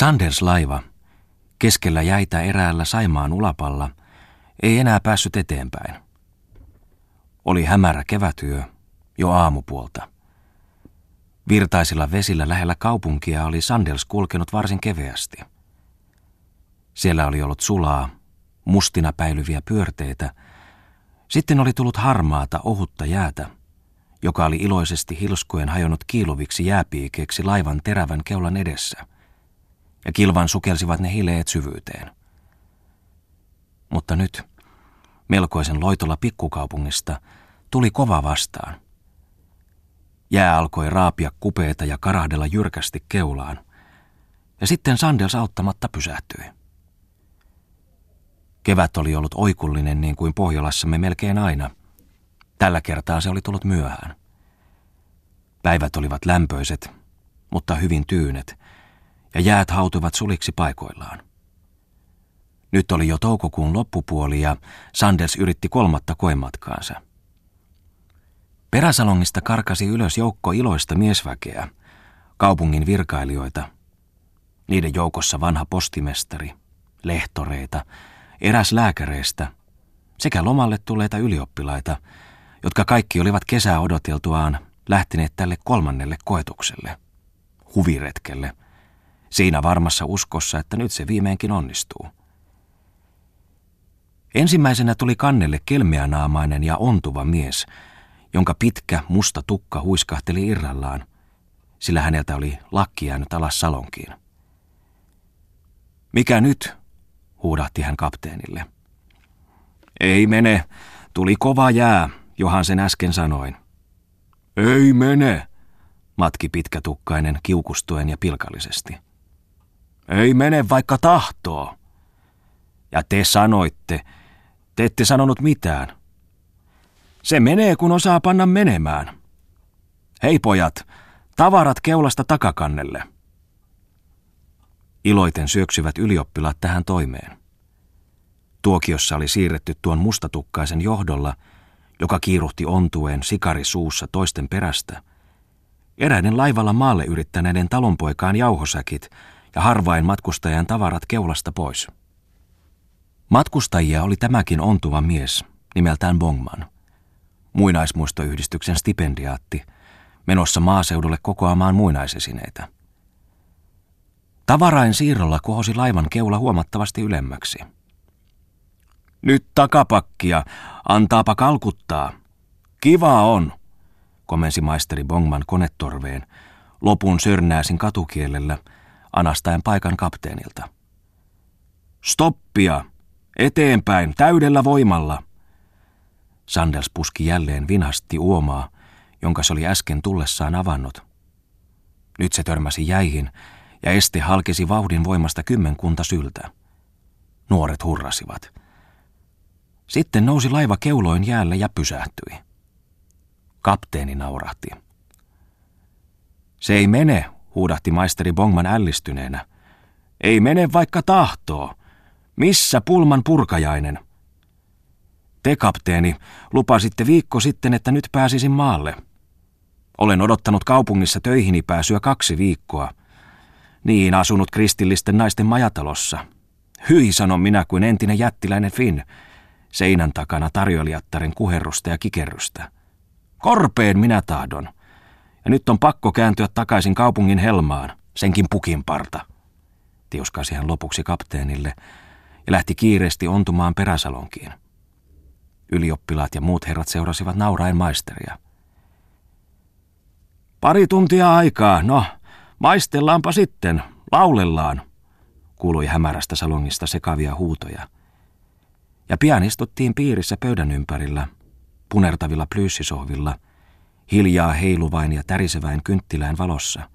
Sanders laiva, keskellä jäitä eräällä Saimaan ulapalla, ei enää päässyt eteenpäin. Oli hämärä kevätyö, jo aamupuolta. Virtaisilla vesillä lähellä kaupunkia oli Sandels kulkenut varsin keveästi. Siellä oli ollut sulaa, mustina päilyviä pyörteitä. Sitten oli tullut harmaata, ohutta jäätä, joka oli iloisesti hilskuen hajonnut kiiluviksi jääpiikeeksi laivan terävän keulan edessä. Ja kilvan sukelsivat ne hileet syvyyteen. Mutta nyt, melkoisen loitolla pikkukaupungista, tuli kova vastaan – Jää alkoi raapia kupeita ja karahdella jyrkästi keulaan. Ja sitten Sandels auttamatta pysähtyi. Kevät oli ollut oikullinen niin kuin Pohjolassamme melkein aina. Tällä kertaa se oli tullut myöhään. Päivät olivat lämpöiset, mutta hyvin tyynet, ja jäät hautuivat suliksi paikoillaan. Nyt oli jo toukokuun loppupuoli ja Sanders yritti kolmatta koematkaansa – Peräsalongista karkasi ylös joukko iloista miesväkeä, kaupungin virkailijoita. Niiden joukossa vanha postimestari, lehtoreita, eräs lääkäreistä sekä lomalle tulleita ylioppilaita, jotka kaikki olivat kesää odoteltuaan lähteneet tälle kolmannelle koetukselle, huviretkelle, siinä varmassa uskossa, että nyt se viimeinkin onnistuu. Ensimmäisenä tuli kannelle kelmeänaamainen ja ontuva mies – jonka pitkä musta tukka huiskahteli irrallaan, sillä häneltä oli lakki jäänyt alas salonkiin. Mikä nyt? huudahti hän kapteenille. Ei mene, tuli kova jää, johan sen äsken sanoin. Ei mene, matki pitkätukkainen kiukustuen ja pilkallisesti. Ei mene vaikka tahtoo. Ja te sanoitte, te ette sanonut mitään. Se menee, kun osaa panna menemään. Hei pojat, tavarat keulasta takakannelle. Iloiten syöksyvät ylioppilaat tähän toimeen. Tuokiossa oli siirretty tuon mustatukkaisen johdolla, joka kiiruhti ontueen sikari suussa toisten perästä. Eräiden laivalla maalle yrittäneiden talonpoikaan jauhosäkit ja harvain matkustajan tavarat keulasta pois. Matkustajia oli tämäkin ontuva mies, nimeltään Bongman – muinaismuistoyhdistyksen stipendiaatti, menossa maaseudulle kokoamaan muinaisesineitä. Tavarain siirrolla kohosi laivan keula huomattavasti ylemmäksi. Nyt takapakkia, antaapa kalkuttaa. Kiva on, komensi maisteri Bongman konetorveen, lopun sörnääsin katukielellä, anastaen paikan kapteenilta. Stoppia! Eteenpäin, täydellä voimalla! Sandels puski jälleen vinhasti uomaa, jonka se oli äsken tullessaan avannut. Nyt se törmäsi jäihin ja este halkesi vauhdin voimasta kymmenkunta syltä. Nuoret hurrasivat. Sitten nousi laiva keuloin jäälle ja pysähtyi. Kapteeni naurahti. Se ei mene, huudahti maisteri Bongman ällistyneenä. Ei mene vaikka tahtoo. Missä pulman purkajainen? Te, kapteeni, lupasitte viikko sitten, että nyt pääsisin maalle. Olen odottanut kaupungissa töihini pääsyä kaksi viikkoa. Niin asunut kristillisten naisten majatalossa. Hyi, sanon minä kuin entinen jättiläinen Finn, seinän takana tarjoilijattaren kuherrusta ja kikerrystä. Korpeen minä tahdon. Ja nyt on pakko kääntyä takaisin kaupungin helmaan, senkin pukin parta. Tiuskasi hän lopuksi kapteenille ja lähti kiireesti ontumaan peräsalonkiin. Ylioppilaat ja muut herrat seurasivat nauraen maisteria. Pari tuntia aikaa, no, maistellaanpa sitten, laulellaan, kuului hämärästä salongista sekavia huutoja. Ja pian istuttiin piirissä pöydän ympärillä, punertavilla plyyssisohvilla, hiljaa heiluvain ja täriseväin kynttilään valossa.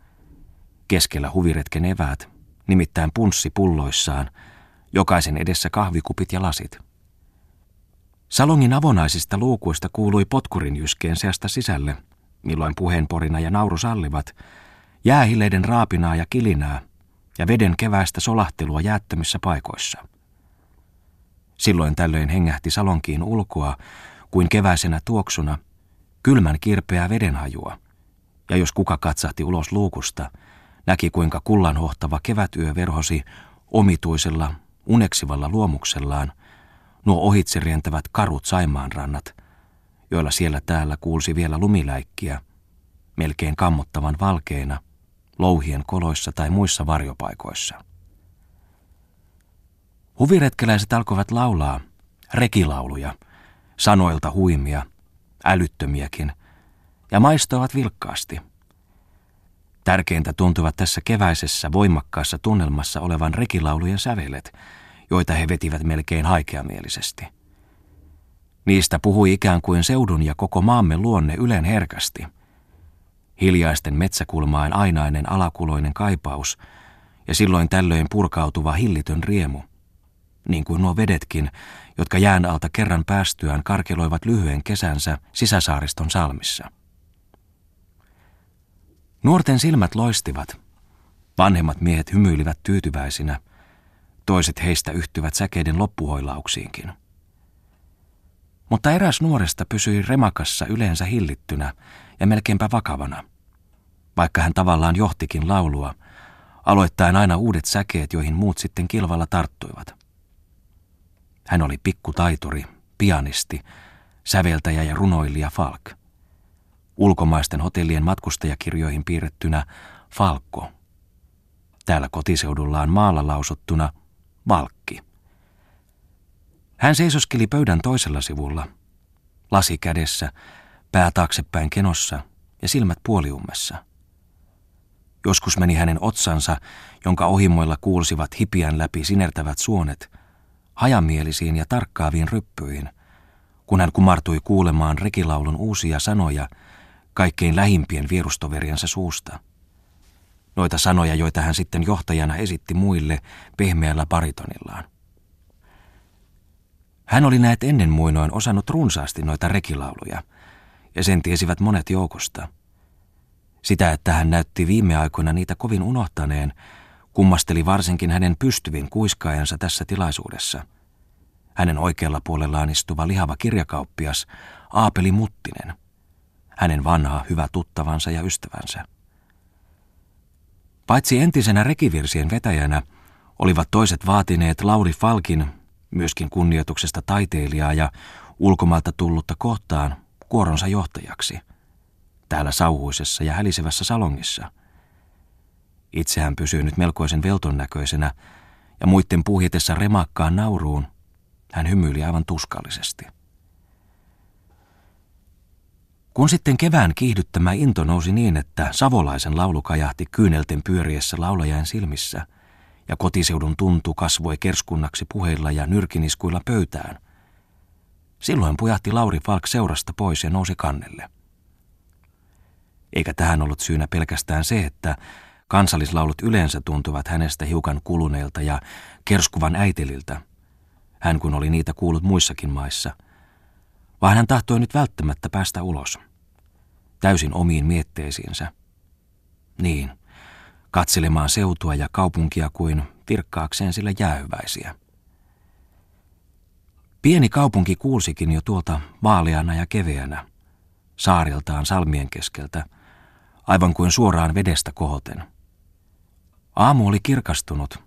Keskellä huviretken eväät, nimittäin punssi pulloissaan, jokaisen edessä kahvikupit ja lasit. Salongin avonaisista luukuista kuului potkurin jyskeen seasta sisälle, milloin puheenporina ja nauru sallivat, jäähileiden raapinaa ja kilinää ja veden keväistä solahtelua jäättömissä paikoissa. Silloin tällöin hengähti salonkiin ulkoa kuin keväisenä tuoksuna kylmän kirpeää vedenhajua, ja jos kuka katsahti ulos luukusta, näki kuinka kullanhohtava kevätyö verhosi omituisella, uneksivalla luomuksellaan nuo ohitse rientävät karut Saimaan rannat, joilla siellä täällä kuulsi vielä lumiläikkiä, melkein kammottavan valkeina, louhien koloissa tai muissa varjopaikoissa. Huviretkeläiset alkoivat laulaa rekilauluja, sanoilta huimia, älyttömiäkin, ja maistoivat vilkkaasti. Tärkeintä tuntuvat tässä keväisessä voimakkaassa tunnelmassa olevan rekilaulujen sävelet, joita he vetivät melkein haikeamielisesti. Niistä puhui ikään kuin seudun ja koko maamme luonne ylen herkästi. Hiljaisten metsäkulmain ainainen alakuloinen kaipaus ja silloin tällöin purkautuva hillitön riemu – niin kuin nuo vedetkin, jotka jään alta kerran päästyään karkeloivat lyhyen kesänsä sisäsaariston salmissa. Nuorten silmät loistivat. Vanhemmat miehet hymyilivät tyytyväisinä. Toiset heistä yhtyvät säkeiden loppuhoilauksiinkin. Mutta eräs nuoresta pysyi remakassa yleensä hillittynä ja melkeinpä vakavana. Vaikka hän tavallaan johtikin laulua, aloittaen aina uudet säkeet, joihin muut sitten kilvalla tarttuivat. Hän oli pikkutaituri, pianisti, säveltäjä ja runoilija Falk. Ulkomaisten hotellien matkustajakirjoihin piirrettynä Falkko. Täällä kotiseudullaan maalla lausuttuna Valkki. Hän seisoskeli pöydän toisella sivulla, lasi kädessä, pää taaksepäin kenossa ja silmät puoliummessa. Joskus meni hänen otsansa, jonka ohimoilla kuulsivat hipiän läpi sinertävät suonet – hajamielisiin ja tarkkaaviin ryppyihin, kun hän kumartui kuulemaan rekilaulun uusia sanoja kaikkein lähimpien vierustoveriensa suusta. Noita sanoja, joita hän sitten johtajana esitti muille pehmeällä baritonillaan. Hän oli näet ennen muinoin osannut runsaasti noita rekilauluja, ja sen tiesivät monet joukosta. Sitä, että hän näytti viime aikoina niitä kovin unohtaneen, Kummasteli varsinkin hänen pystyvin kuiskaajansa tässä tilaisuudessa. Hänen oikealla puolellaan istuva lihava kirjakauppias Aapeli Muttinen. Hänen vanha hyvä tuttavansa ja ystävänsä. Paitsi entisenä rekivirsien vetäjänä, olivat toiset vaatineet Lauri Falkin, myöskin kunnioituksesta taiteilijaa ja ulkomailta tullutta kohtaan, kuoronsa johtajaksi. Täällä sauhuisessa ja hälisevässä salongissa – itse hän pysyy nyt melkoisen velton näköisenä, ja muiden puhjetessa remakkaan nauruun hän hymyili aivan tuskallisesti. Kun sitten kevään kiihdyttämä into nousi niin, että savolaisen laulu kajahti kyynelten pyöriessä laulajain silmissä, ja kotiseudun tuntu kasvoi kerskunnaksi puheilla ja nyrkiniskuilla pöytään, silloin pujahti Lauri Falk seurasta pois ja nousi kannelle. Eikä tähän ollut syynä pelkästään se, että Kansallislaulut yleensä tuntuvat hänestä hiukan kuluneilta ja kerskuvan äiteliltä, hän kun oli niitä kuullut muissakin maissa, vaan hän tahtoi nyt välttämättä päästä ulos, täysin omiin mietteisiinsä. Niin, katselemaan seutua ja kaupunkia kuin virkkaakseen sillä jäähyväisiä. Pieni kaupunki kuulsikin jo tuolta vaaleana ja keveänä, saariltaan salmien keskeltä, aivan kuin suoraan vedestä kohoten – Aamu oli kirkastunut.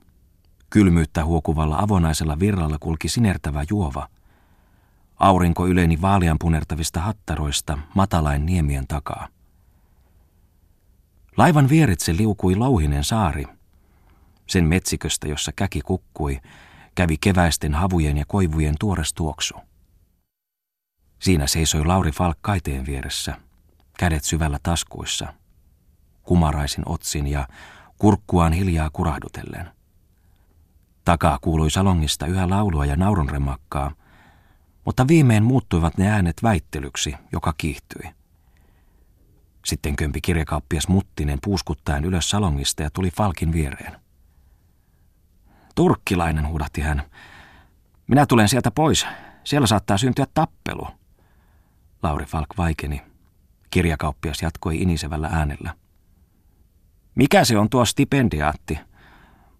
Kylmyyttä huokuvalla avonaisella virralla kulki sinertävä juova. Aurinko yleni vaaleanpunertavista hattaroista matalain niemien takaa. Laivan vieritse liukui louhinen saari. Sen metsiköstä, jossa käki kukkui, kävi keväisten havujen ja koivujen tuores tuoksu. Siinä seisoi Lauri Falk kaiteen vieressä, kädet syvällä taskuissa, kumaraisin otsin ja kurkkuaan hiljaa kurahdutellen. Takaa kuului salongista yhä laulua ja naurunremakkaa, mutta viimein muuttuivat ne äänet väittelyksi, joka kiihtyi. Sitten kömpi kirjakauppias Muttinen puuskuttaen ylös salongista ja tuli Falkin viereen. Turkkilainen, huudahti hän. Minä tulen sieltä pois. Siellä saattaa syntyä tappelu. Lauri Falk vaikeni. Kirjakauppias jatkoi inisevällä äänellä. Mikä se on tuo stipendiaatti?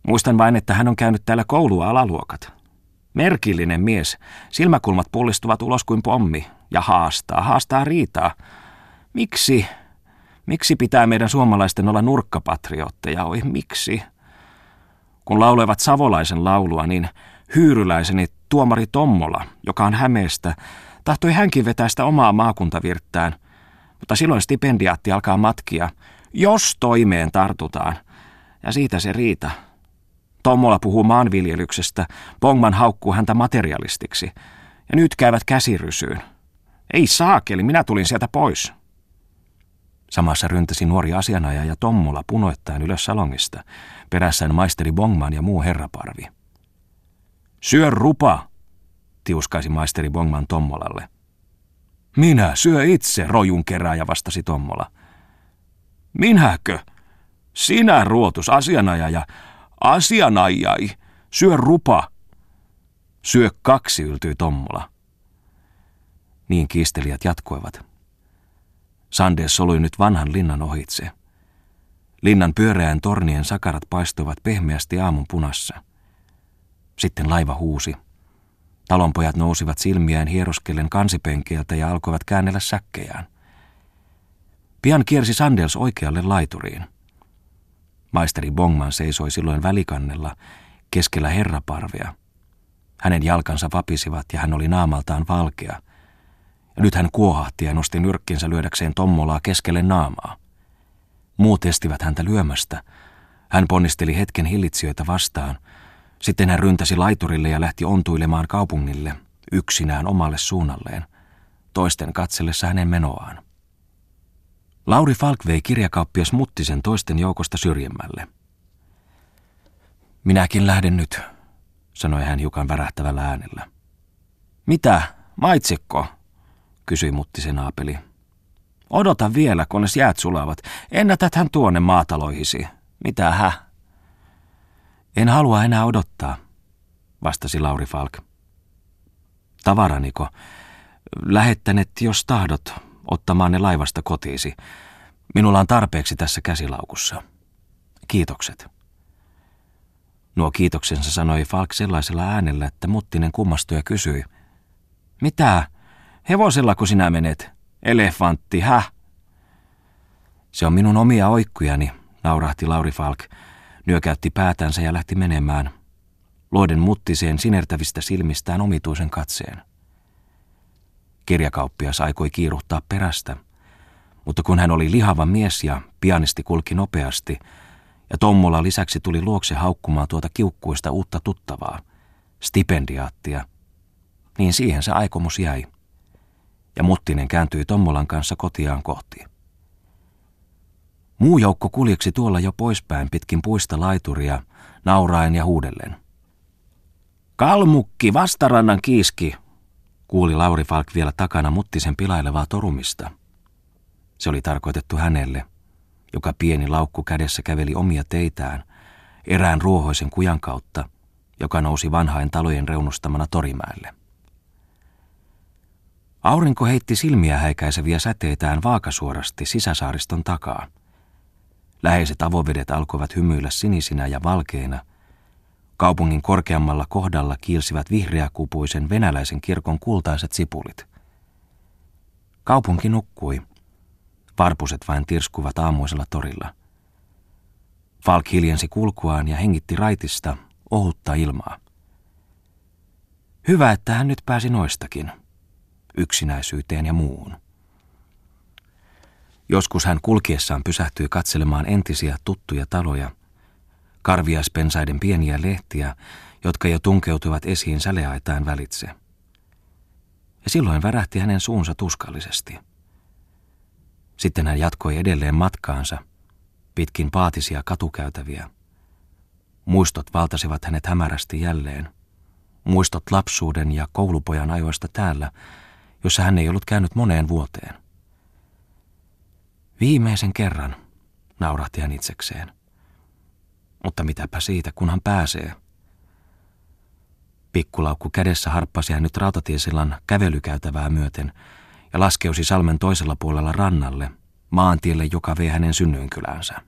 Muistan vain, että hän on käynyt täällä koulua alaluokat. Merkillinen mies. Silmäkulmat pullistuvat ulos kuin pommi. Ja haastaa, haastaa riitaa. Miksi? Miksi pitää meidän suomalaisten olla nurkkapatriotteja? Oi, miksi? Kun laulevat savolaisen laulua, niin hyyryläiseni tuomari Tommola, joka on Hämeestä, tahtoi hänkin vetää sitä omaa maakuntavirttään, mutta silloin stipendiaatti alkaa matkia, jos toimeen tartutaan. Ja siitä se riita. Tommola puhuu maanviljelyksestä, Bongman haukkuu häntä materialistiksi. Ja nyt käyvät käsirysyyn. Ei saakeli, minä tulin sieltä pois. Samassa ryntäsi nuori asianajaja Tommola punoittain ylös salongista, perässään maisteri Bongman ja muu herraparvi. Syö rupa, tiuskaisi maisteri Bongman Tommolalle. Minä, syö itse, rojun kerääjä vastasi Tommola. Minäkö? Sinä ruotus, asianajaja, asianajai, syö rupa. Syö kaksi, yltyi Tommola. Niin kiistelijät jatkoivat. Sandes solui nyt vanhan linnan ohitse. Linnan pyöreän tornien sakarat paistuivat pehmeästi aamun punassa. Sitten laiva huusi. Talonpojat nousivat silmiään hieroskellen kansipenkeiltä ja alkoivat käännellä säkkejään. Pian kiersi Sandels oikealle laituriin. Maisteri Bongman seisoi silloin välikannella keskellä herraparvea. Hänen jalkansa vapisivat ja hän oli naamaltaan valkea. Ja nyt hän kuohahti ja nosti nyrkkinsä lyödäkseen Tommolaa keskelle naamaa. Muut estivät häntä lyömästä. Hän ponnisteli hetken hillitsijöitä vastaan – sitten hän ryntäsi laiturille ja lähti ontuilemaan kaupungille, yksinään omalle suunnalleen, toisten katsellessa hänen menoaan. Lauri Falk vei kirjakauppias Muttisen toisten joukosta syrjemmälle. Minäkin lähden nyt, sanoi hän hiukan värähtävällä äänellä. Mitä, maitsekko? kysyi Muttisen aapeli. Odota vielä, kunnes jäät sulavat. Ennätät hän tuonne maataloihisi. Mitä hä? En halua enää odottaa, vastasi Lauri Falk. Tavaraniko, lähettänet, jos tahdot, ottamaan ne laivasta kotiisi. Minulla on tarpeeksi tässä käsilaukussa. Kiitokset. Nuo kiitoksensa sanoi Falk sellaisella äänellä, että Muttinen kummastui ja kysyi. Mitä? Hevosellako sinä menet? Elefantti, häh? Se on minun omia oikkujani, naurahti Lauri Falk nyökäytti päätänsä ja lähti menemään, luoden muttiseen sinertävistä silmistään omituisen katseen. Kirjakauppias aikoi kiiruhtaa perästä, mutta kun hän oli lihava mies ja pianisti kulki nopeasti, ja Tommola lisäksi tuli luokse haukkumaan tuota kiukkuista uutta tuttavaa, stipendiaattia, niin siihen se aikomus jäi. Ja Muttinen kääntyi Tommolan kanssa kotiaan kohti. Muu joukko kuljeksi tuolla jo poispäin pitkin puista laituria, nauraen ja huudellen. Kalmukki, vastarannan kiiski, kuuli Lauri Falk vielä takana muttisen pilailevaa torumista. Se oli tarkoitettu hänelle, joka pieni laukku kädessä käveli omia teitään, erään ruohoisen kujan kautta, joka nousi vanhain talojen reunustamana torimäelle. Aurinko heitti silmiä häikäiseviä säteitään vaakasuorasti sisäsaariston takaa – Läheiset avovedet alkoivat hymyillä sinisinä ja valkeina. Kaupungin korkeammalla kohdalla kiilsivät vihreäkupuisen venäläisen kirkon kultaiset sipulit. Kaupunki nukkui. Varpuset vain tirskuvat aamuisella torilla. Falk hiljensi kulkuaan ja hengitti raitista, ohutta ilmaa. Hyvä, että hän nyt pääsi noistakin, yksinäisyyteen ja muuhun. Joskus hän kulkiessaan pysähtyi katselemaan entisiä tuttuja taloja, karviaspensaiden pieniä lehtiä, jotka jo tunkeutuivat esiin säleaitaan välitse. Ja silloin värähti hänen suunsa tuskallisesti. Sitten hän jatkoi edelleen matkaansa, pitkin paatisia katukäytäviä. Muistot valtasivat hänet hämärästi jälleen. Muistot lapsuuden ja koulupojan ajoista täällä, jossa hän ei ollut käynyt moneen vuoteen. Viimeisen kerran, naurahti hän itsekseen. Mutta mitäpä siitä, kunhan pääsee. Pikkulaukku kädessä harppasi hän nyt rautatiesillan kävelykäytävää myöten ja laskeusi salmen toisella puolella rannalle, maantielle, joka vei hänen synnyinkyläänsä.